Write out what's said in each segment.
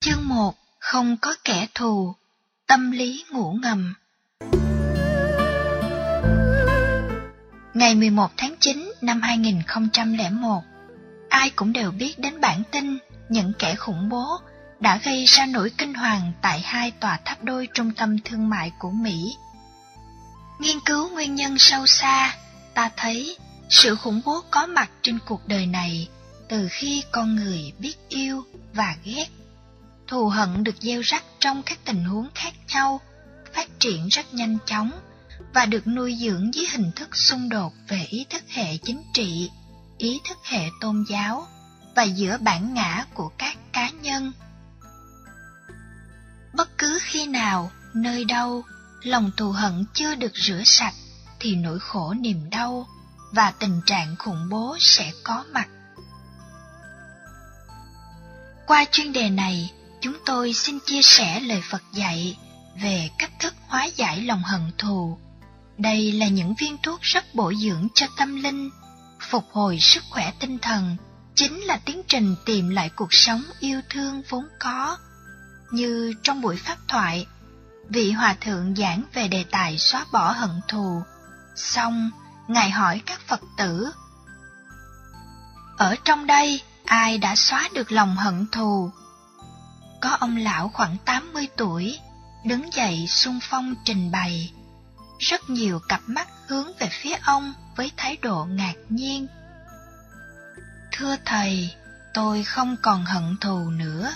Chương 1 Không có kẻ thù Tâm lý ngủ ngầm Ngày 11 tháng 9 năm 2001 Ai cũng đều biết đến bản tin những kẻ khủng bố đã gây ra nỗi kinh hoàng tại hai tòa tháp đôi trung tâm thương mại của Mỹ. Nghiên cứu nguyên nhân sâu xa, ta thấy sự khủng bố có mặt trên cuộc đời này từ khi con người biết yêu và ghét. Thù hận được gieo rắc trong các tình huống khác nhau, phát triển rất nhanh chóng và được nuôi dưỡng dưới hình thức xung đột về ý thức hệ chính trị, ý thức hệ tôn giáo và giữa bản ngã của các cá nhân. Bất cứ khi nào, nơi đâu, lòng thù hận chưa được rửa sạch thì nỗi khổ niềm đau và tình trạng khủng bố sẽ có mặt. Qua chuyên đề này, chúng tôi xin chia sẻ lời Phật dạy về cách thức hóa giải lòng hận thù. Đây là những viên thuốc rất bổ dưỡng cho tâm linh, phục hồi sức khỏe tinh thần, chính là tiến trình tìm lại cuộc sống yêu thương vốn có. Như trong buổi pháp thoại, vị hòa thượng giảng về đề tài xóa bỏ hận thù, xong Ngài hỏi các Phật tử. Ở trong đây, ai đã xóa được lòng hận thù? Có ông lão khoảng 80 tuổi, đứng dậy sung phong trình bày. Rất nhiều cặp mắt hướng về phía ông với thái độ ngạc nhiên. Thưa thầy, tôi không còn hận thù nữa.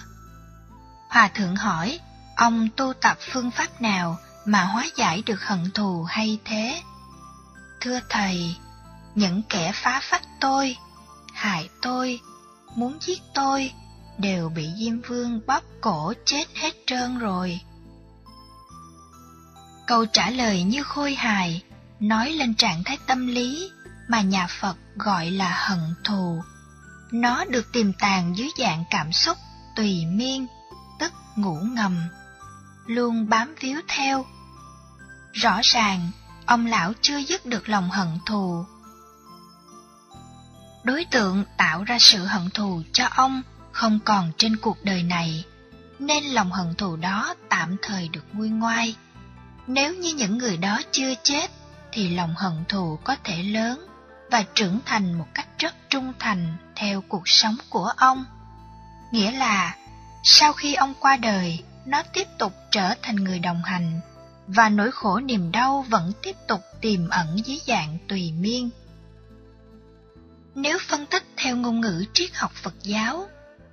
Hòa thượng hỏi, ông tu tập phương pháp nào mà hóa giải được hận thù hay thế? Thưa thầy, những kẻ phá phách tôi, hại tôi, muốn giết tôi, đều bị Diêm Vương bóp cổ chết hết trơn rồi. Câu trả lời như khôi hài, nói lên trạng thái tâm lý mà nhà Phật gọi là hận thù. Nó được tiềm tàng dưới dạng cảm xúc tùy miên, tức ngủ ngầm, luôn bám víu theo. Rõ ràng, ông lão chưa dứt được lòng hận thù. Đối tượng tạo ra sự hận thù cho ông không còn trên cuộc đời này, nên lòng hận thù đó tạm thời được nguôi ngoai. Nếu như những người đó chưa chết, thì lòng hận thù có thể lớn và trưởng thành một cách rất trung thành theo cuộc sống của ông. Nghĩa là, sau khi ông qua đời, nó tiếp tục trở thành người đồng hành và nỗi khổ niềm đau vẫn tiếp tục tiềm ẩn dưới dạng tùy miên. Nếu phân tích theo ngôn ngữ triết học Phật giáo,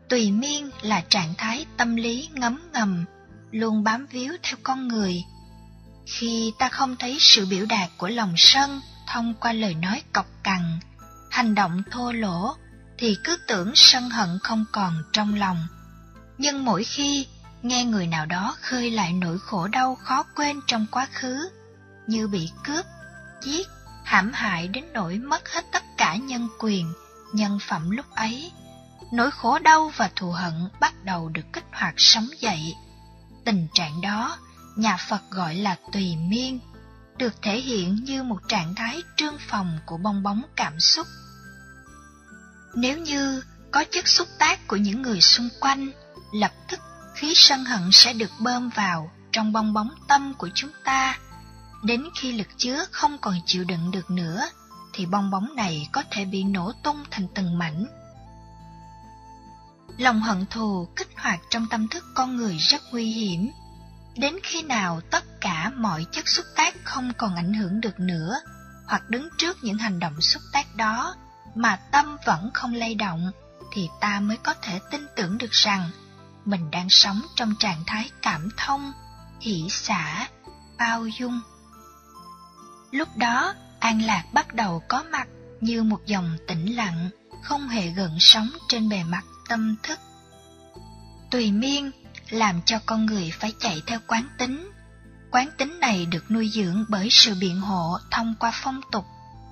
tùy miên là trạng thái tâm lý ngấm ngầm, luôn bám víu theo con người. Khi ta không thấy sự biểu đạt của lòng sân thông qua lời nói cọc cằn, hành động thô lỗ, thì cứ tưởng sân hận không còn trong lòng. Nhưng mỗi khi nghe người nào đó khơi lại nỗi khổ đau khó quên trong quá khứ, như bị cướp, giết, hãm hại đến nỗi mất hết tất cả nhân quyền, nhân phẩm lúc ấy. Nỗi khổ đau và thù hận bắt đầu được kích hoạt sống dậy. Tình trạng đó, nhà Phật gọi là tùy miên, được thể hiện như một trạng thái trương phòng của bong bóng cảm xúc. Nếu như có chất xúc tác của những người xung quanh, lập tức khí sân hận sẽ được bơm vào trong bong bóng tâm của chúng ta. Đến khi lực chứa không còn chịu đựng được nữa, thì bong bóng này có thể bị nổ tung thành từng mảnh. Lòng hận thù kích hoạt trong tâm thức con người rất nguy hiểm. Đến khi nào tất cả mọi chất xúc tác không còn ảnh hưởng được nữa, hoặc đứng trước những hành động xúc tác đó mà tâm vẫn không lay động, thì ta mới có thể tin tưởng được rằng mình đang sống trong trạng thái cảm thông, hỷ xả, bao dung. Lúc đó, an lạc bắt đầu có mặt như một dòng tĩnh lặng, không hề gợn sóng trên bề mặt tâm thức. Tùy miên làm cho con người phải chạy theo quán tính. Quán tính này được nuôi dưỡng bởi sự biện hộ thông qua phong tục,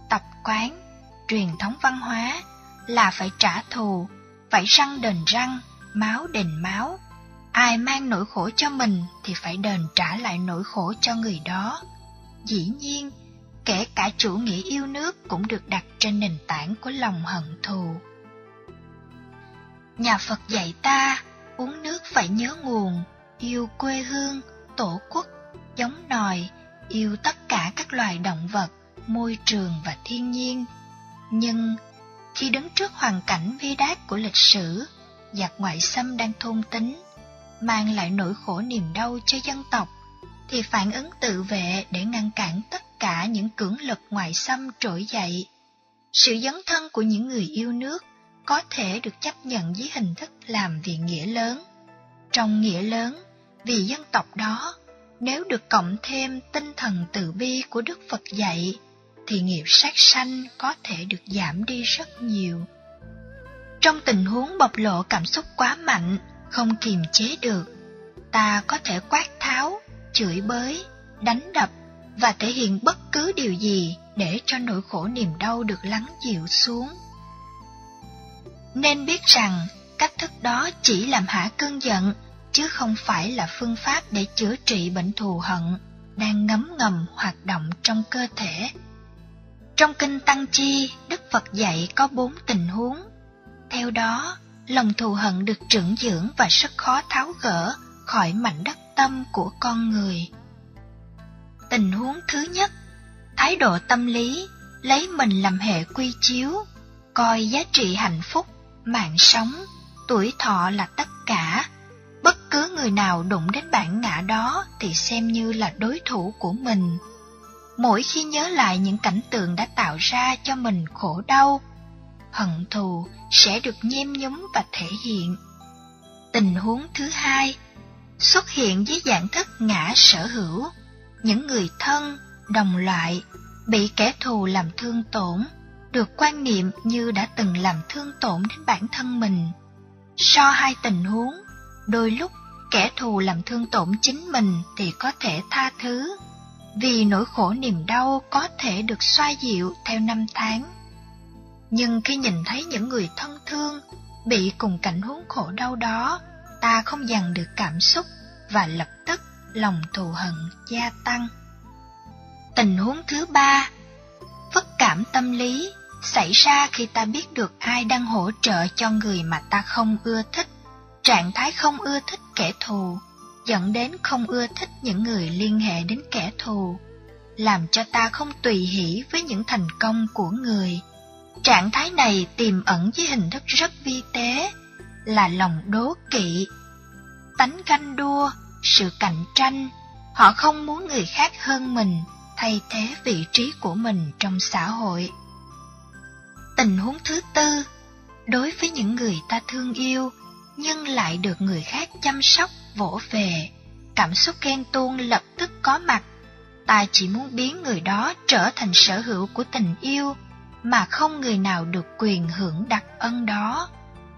tập quán, truyền thống văn hóa là phải trả thù, phải răng đền răng, máu đền máu. Ai mang nỗi khổ cho mình thì phải đền trả lại nỗi khổ cho người đó. Dĩ nhiên, kể cả chủ nghĩa yêu nước cũng được đặt trên nền tảng của lòng hận thù. Nhà Phật dạy ta uống nước phải nhớ nguồn, yêu quê hương, tổ quốc, giống nòi, yêu tất cả các loài động vật, môi trường và thiên nhiên. Nhưng khi đứng trước hoàn cảnh bi đát của lịch sử, giặc ngoại xâm đang thôn tính, mang lại nỗi khổ niềm đau cho dân tộc, thì phản ứng tự vệ để ngăn cản tất cả những cưỡng lực ngoại xâm trỗi dậy. Sự dấn thân của những người yêu nước có thể được chấp nhận dưới hình thức làm vì nghĩa lớn. Trong nghĩa lớn, vì dân tộc đó, nếu được cộng thêm tinh thần từ bi của Đức Phật dạy, thì nghiệp sát sanh có thể được giảm đi rất nhiều. Trong tình huống bộc lộ cảm xúc quá mạnh, không kiềm chế được, ta có thể quát tháo, chửi bới, đánh đập và thể hiện bất cứ điều gì để cho nỗi khổ niềm đau được lắng dịu xuống. Nên biết rằng cách thức đó chỉ làm hả cơn giận, chứ không phải là phương pháp để chữa trị bệnh thù hận đang ngấm ngầm hoạt động trong cơ thể. Trong kinh Tăng Chi, Đức Phật dạy có bốn tình huống. Theo đó, lòng thù hận được trưởng dưỡng và rất khó tháo gỡ khỏi mảnh đất tâm của con người. Tình huống thứ nhất, thái độ tâm lý lấy mình làm hệ quy chiếu, coi giá trị hạnh phúc, mạng sống, tuổi thọ là tất cả. Bất cứ người nào đụng đến bản ngã đó thì xem như là đối thủ của mình. Mỗi khi nhớ lại những cảnh tượng đã tạo ra cho mình khổ đau, hận thù sẽ được nhem nhúm và thể hiện. Tình huống thứ hai, xuất hiện dưới dạng thức ngã sở hữu, những người thân, đồng loại bị kẻ thù làm thương tổn, được quan niệm như đã từng làm thương tổn đến bản thân mình. So hai tình huống, đôi lúc kẻ thù làm thương tổn chính mình thì có thể tha thứ, vì nỗi khổ niềm đau có thể được xoa dịu theo năm tháng. Nhưng khi nhìn thấy những người thân thương bị cùng cảnh huống khổ đau đó, ta không dằn được cảm xúc và lập tức lòng thù hận gia tăng. Tình huống thứ ba, phức cảm tâm lý xảy ra khi ta biết được ai đang hỗ trợ cho người mà ta không ưa thích, trạng thái không ưa thích kẻ thù, dẫn đến không ưa thích những người liên hệ đến kẻ thù, làm cho ta không tùy hỷ với những thành công của người. Trạng thái này tiềm ẩn với hình thức rất vi tế, là lòng đố kỵ, tánh ganh đua, sự cạnh tranh. Họ không muốn người khác hơn mình, thay thế vị trí của mình trong xã hội. Tình huống thứ tư, đối với những người ta thương yêu, nhưng lại được người khác chăm sóc, vỗ về, cảm xúc ghen tuông lập tức có mặt. Ta chỉ muốn biến người đó trở thành sở hữu của tình yêu, mà không người nào được quyền hưởng đặc ân đó.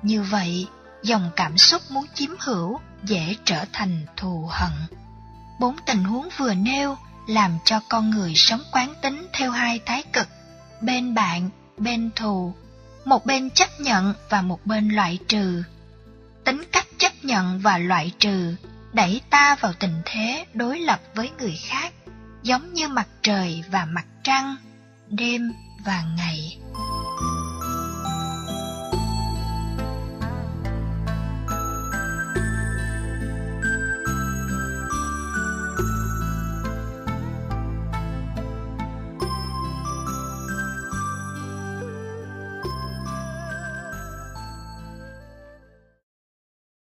Như vậy, dòng cảm xúc muốn chiếm hữu dễ trở thành thù hận. Bốn tình huống vừa nêu làm cho con người sống quán tính theo hai thái cực, bên bạn, bên thù, một bên chấp nhận và một bên loại trừ. Tính cách chấp nhận và loại trừ đẩy ta vào tình thế đối lập với người khác, giống như mặt trời và mặt trăng, đêm và ngày.